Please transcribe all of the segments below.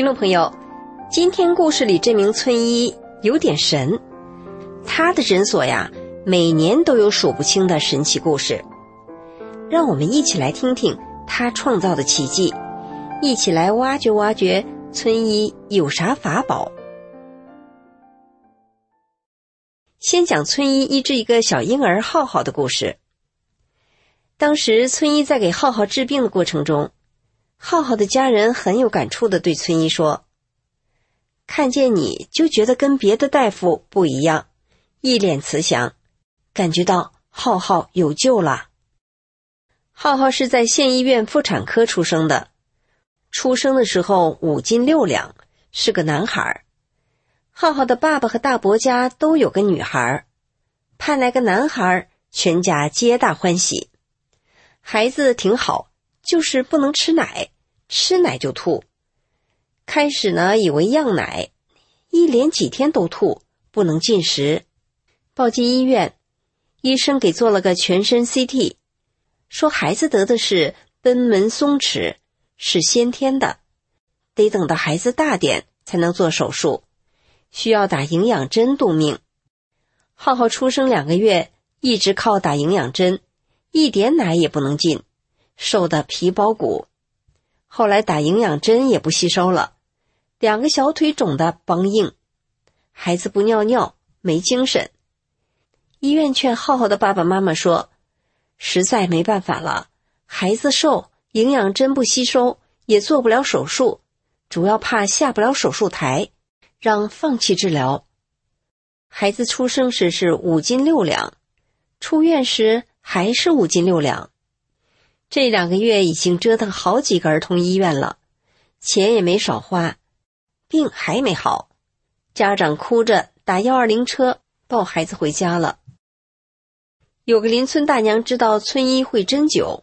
听众朋友，今天故事里这名村医。有点神，他的诊所呀，每年都有数不清的神奇故事。让我们一起来听听他创造的奇迹，一起来挖掘挖掘村医有啥法宝。先讲村医医治一个小婴儿浩浩的故事。当时村医在给浩浩治病的过程中，浩浩的家人很有感触的对村医说。看见你就觉得跟别的大夫不一样，一脸慈祥，感觉到浩浩有救了。浩浩是在县医院妇产科出生的，出生的时候五斤六两，是个男孩。浩浩的爸爸和大伯家都有个女孩，盼来个男孩，全家皆大欢喜。孩子挺好，就是不能吃奶，吃奶就吐。开始呢，以为样奶，一连几天都吐，不能进食，抱进医院，医生给做了个全身 CT，说孩子得的是贲门松弛，是先天的，得等到孩子大点才能做手术，需要打营养针度命。浩浩出生两个月，一直靠打营养针，一点奶也不能进，瘦的皮包骨，后来打营养针也不吸收了。两个小腿肿得梆硬，孩子不尿尿，没精神。医院劝浩浩的爸爸妈妈说：“实在没办法了，孩子瘦，营养针不吸收，也做不了手术，主要怕下不了手术台，让放弃治疗。”孩子出生时是五斤六两，出院时还是五斤六两。这两个月已经折腾好几个儿童医院了，钱也没少花。病还没好，家长哭着打幺二零车抱孩子回家了。有个邻村大娘知道村医会针灸，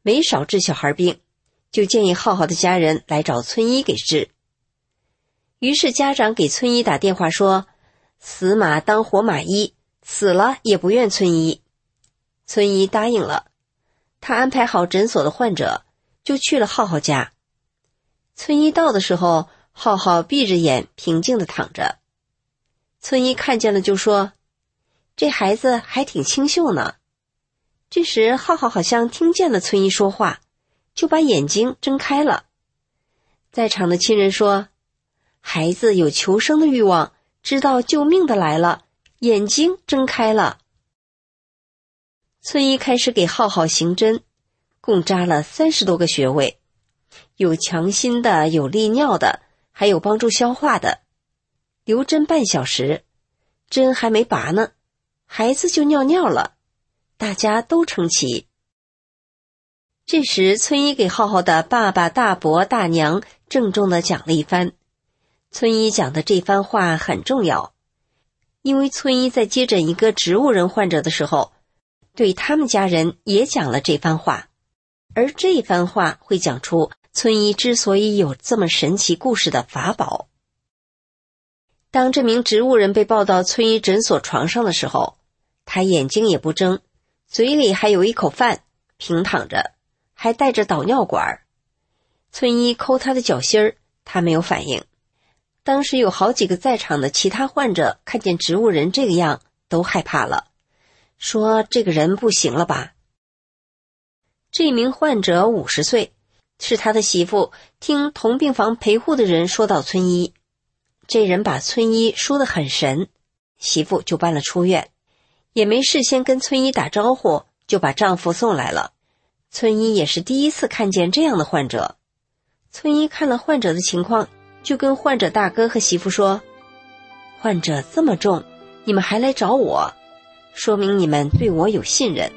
没少治小孩病，就建议浩浩的家人来找村医给治。于是家长给村医打电话说：“死马当活马医，死了也不怨村医。”村医答应了，他安排好诊所的患者，就去了浩浩家。村医到的时候。浩浩闭着眼，平静的躺着。村医看见了，就说：“这孩子还挺清秀呢。”这时，浩浩好像听见了村医说话，就把眼睛睁开了。在场的亲人说：“孩子有求生的欲望，知道救命的来了，眼睛睁开了。”村医开始给浩浩行针，共扎了三十多个穴位，有强心的，有利尿的。还有帮助消化的，留针半小时，针还没拔呢，孩子就尿尿了，大家都称奇。这时，村医给浩浩的爸爸、大伯、大娘郑重的讲了一番。村医讲的这番话很重要，因为村医在接诊一个植物人患者的时候，对他们家人也讲了这番话，而这番话会讲出。村医之所以有这么神奇故事的法宝，当这名植物人被抱到村医诊所床上的时候，他眼睛也不睁，嘴里还有一口饭，平躺着，还带着导尿管。村医抠他的脚心儿，他没有反应。当时有好几个在场的其他患者看见植物人这个样，都害怕了，说这个人不行了吧？这名患者五十岁。是他的媳妇听同病房陪护的人说到村医，这人把村医说的很神，媳妇就搬了出院，也没事先跟村医打招呼，就把丈夫送来了。村医也是第一次看见这样的患者，村医看了患者的情况，就跟患者大哥和媳妇说：“患者这么重，你们还来找我，说明你们对我有信任，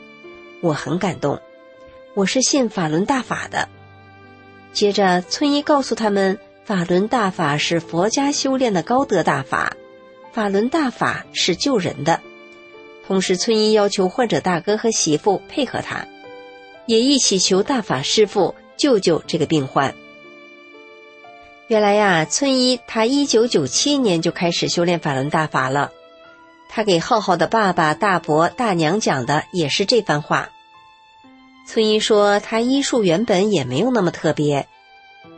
我很感动。”我是信法轮大法的。”接着，村医告诉他们，法轮大法是佛家修炼的高德大法，法轮大法是救人的。同时，村医要求患者大哥和媳妇配合他，也一起求大法师父救救这个病患。原来呀，村医他一九九七年就开始修炼法轮大法了。他给浩浩的爸爸、大伯、大娘讲的也是这番话。村医说，他医术原本也没有那么特别，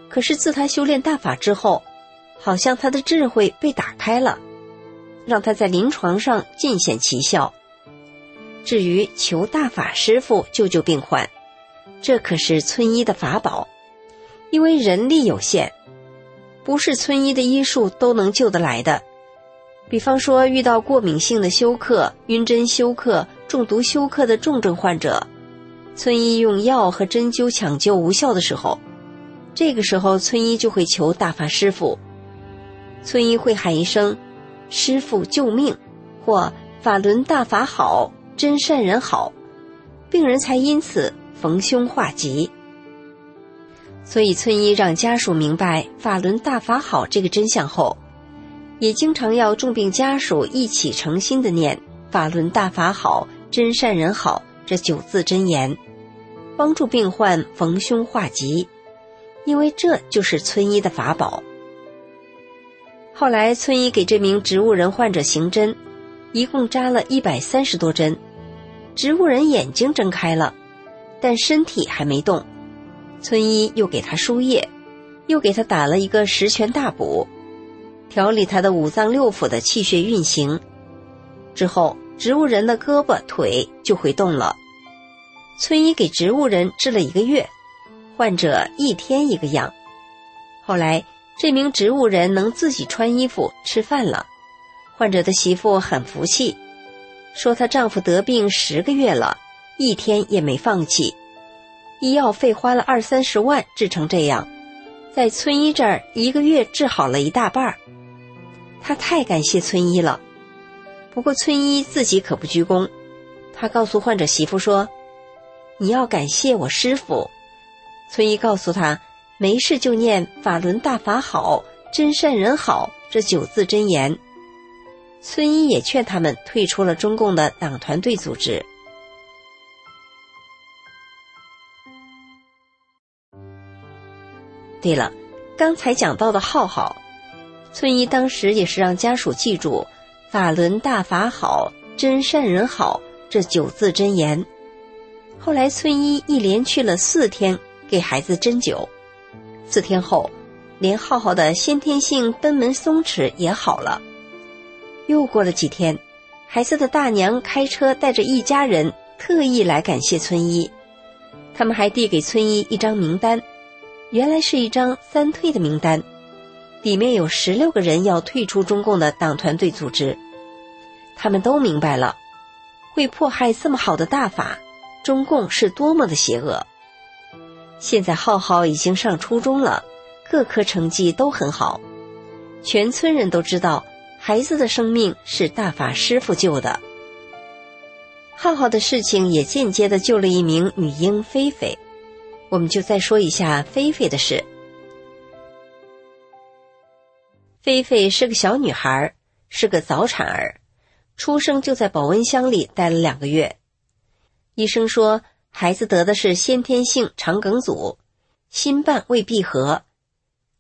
可是自他修炼大法之后，好像他的智慧被打开了，让他在临床上尽显奇效。至于求大法师傅救救病患，这可是村医的法宝，因为人力有限，不是村医的医术都能救得来的。比方说，遇到过敏性的休克、晕针休克、中毒休克的重症患者，村医用药和针灸抢救无效的时候，这个时候村医就会求大法师傅，村医会喊一声“师傅救命”或“法轮大法好”。真善人好，病人才因此逢凶化吉。所以村医让家属明白法轮大法好这个真相后，也经常要重病家属一起诚心的念“法轮大法好，真善人好”这九字真言，帮助病患逢凶化吉，因为这就是村医的法宝。后来村医给这名植物人患者行针，一共扎了一百三十多针。植物人眼睛睁开了，但身体还没动。村医又给他输液，又给他打了一个十全大补，调理他的五脏六腑的气血运行。之后，植物人的胳膊腿就会动了。村医给植物人治了一个月，患者一天一个样。后来，这名植物人能自己穿衣服、吃饭了，患者的媳妇很服气。说她丈夫得病十个月了，一天也没放弃，医药费花了二三十万治成这样，在村医这儿一个月治好了一大半儿。他太感谢村医了，不过村医自己可不鞠躬，他告诉患者媳妇说：“你要感谢我师傅。”村医告诉他：“没事就念法轮大法好，真善人好这九字真言。”村医也劝他们退出了中共的党团队组织。对了，刚才讲到的浩浩，村医当时也是让家属记住“法轮大法好，真善人好”这九字真言。后来村医一连去了四天给孩子针灸，四天后，连浩浩的先天性贲门松弛也好了。又过了几天，孩子的大娘开车带着一家人特意来感谢村医，他们还递给村医一张名单，原来是一张三退的名单，里面有十六个人要退出中共的党团队组织。他们都明白了，会迫害这么好的大法，中共是多么的邪恶。现在浩浩已经上初中了，各科成绩都很好，全村人都知道。孩子的生命是大法师傅救的，浩浩的事情也间接的救了一名女婴菲菲。我们就再说一下菲菲的事。菲菲是个小女孩，是个早产儿，出生就在保温箱里待了两个月。医生说，孩子得的是先天性肠梗阻，心瓣未闭合，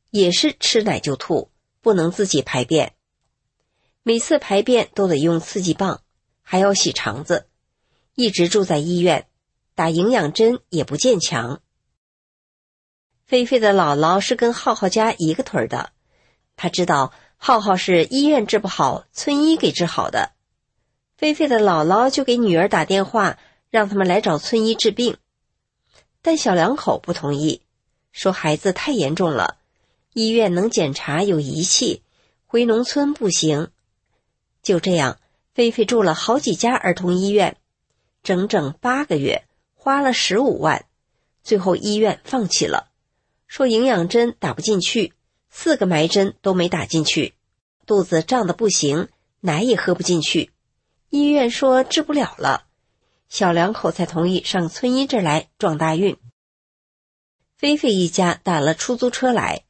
也是吃奶就吐，不能自己排便。每次排便都得用刺激棒，还要洗肠子，一直住在医院，打营养针也不见强。菲菲的姥姥是跟浩浩家一个屯的，他知道浩浩是医院治不好，村医给治好的。菲菲的姥姥就给女儿打电话，让他们来找村医治病，但小两口不同意，说孩子太严重了，医院能检查有仪器，回农村不行。就这样，菲菲住了好几家儿童医院，整整八个月，花了十五万，最后医院放弃了，说营养针打不进去，四个埋针都没打进去，肚子胀得不行，奶也喝不进去，医院说治不了了，小两口才同意上村医这儿来撞大运。菲菲一家打了出租车来，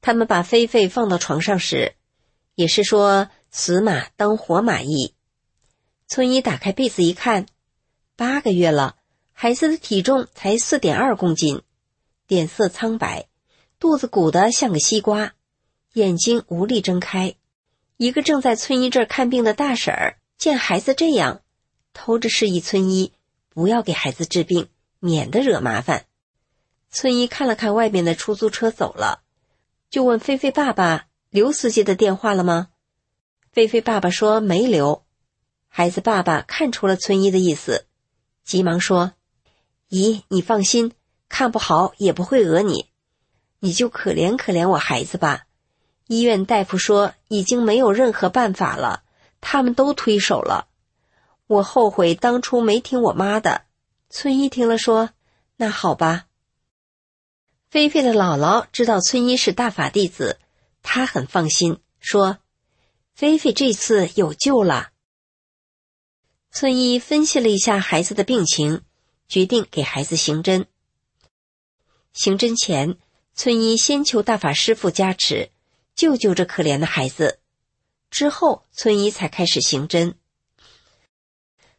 他们把菲菲放到床上时，也是说死马当活马医。村医打开被子一看，八个月了，孩子的体重才四点二公斤，脸色苍白，肚子鼓得像个西瓜，眼睛无力睁开。一个正在村医这儿看病的大婶儿见孩子这样，偷着示意村医不要给孩子治病，免得惹麻烦。村医看了看外面的出租车走了，就问菲菲爸爸刘司机的电话了吗？菲菲爸爸说没留。孩子爸爸看出了村医的意思，急忙说：“姨，你放心，看不好也不会讹你，你就可怜可怜我孩子吧。医院大夫说已经没有任何办法了，他们都推手了。我后悔当初没听我妈的。”村医听了说：“那好吧。”菲菲的姥姥知道村医是大法弟子，她很放心，说：“菲菲这次有救了。”村医分析了一下孩子的病情，决定给孩子行针。行针前，村医先求大法师父加持，救救这可怜的孩子。之后，村医才开始行针。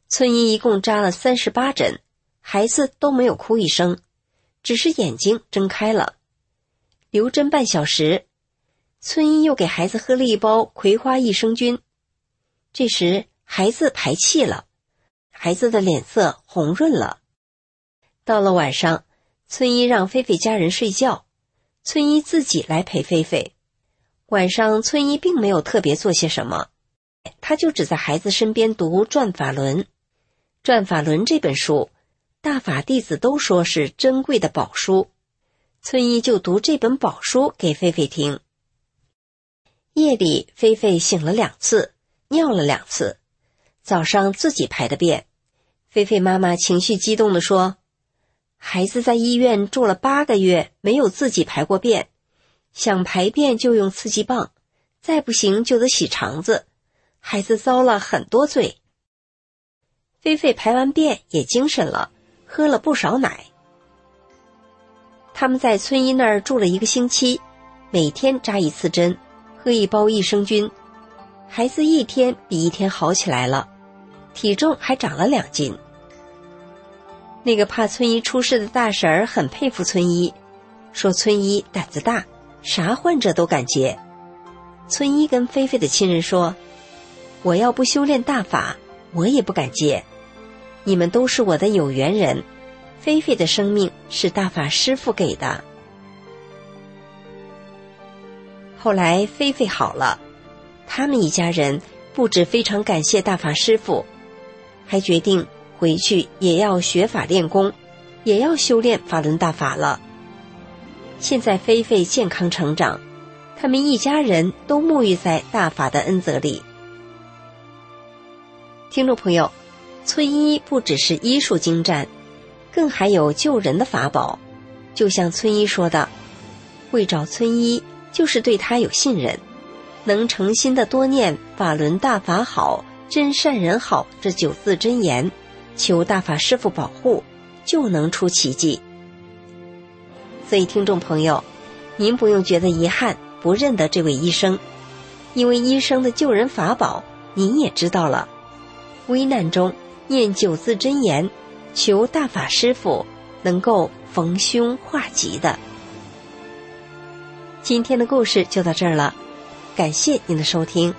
村医一共扎了三十八针，孩子都没有哭一声。只是眼睛睁开了，留针半小时，村医又给孩子喝了一包葵花益生菌。这时孩子排气了，孩子的脸色红润了。到了晚上，村医让菲菲家人睡觉，村医自己来陪菲菲。晚上村医并没有特别做些什么，他就只在孩子身边读《转法轮》，《转法轮》这本书。大法弟子都说是珍贵的宝书，村医就读这本宝书给菲菲听。夜里，菲菲醒了两次，尿了两次，早上自己排的便。菲菲妈妈情绪激动地说：“孩子在医院住了八个月，没有自己排过便，想排便就用刺激棒，再不行就得洗肠子，孩子遭了很多罪。”菲菲排完便也精神了。喝了不少奶。他们在村医那儿住了一个星期，每天扎一次针，喝一包益生菌。孩子一天比一天好起来了，体重还长了两斤。那个怕村医出事的大婶儿很佩服村医，说村医胆子大，啥患者都敢接。村医跟菲菲的亲人说：“我要不修炼大法，我也不敢接。”你们都是我的有缘人，菲菲的生命是大法师父给的。后来菲菲好了，他们一家人不止非常感谢大法师父，还决定回去也要学法练功，也要修炼法轮大法了。现在菲菲健康成长，他们一家人都沐浴在大法的恩泽里。听众朋友。村医不只是医术精湛，更还有救人的法宝。就像村医说的：“会找村医，就是对他有信任，能诚心的多念‘法轮大法好，真善人好’这九字真言，求大法师父保护，就能出奇迹。”所以，听众朋友，您不用觉得遗憾，不认得这位医生，因为医生的救人法宝您也知道了。危难中。念九字真言，求大法师父能够逢凶化吉的。今天的故事就到这儿了，感谢您的收听。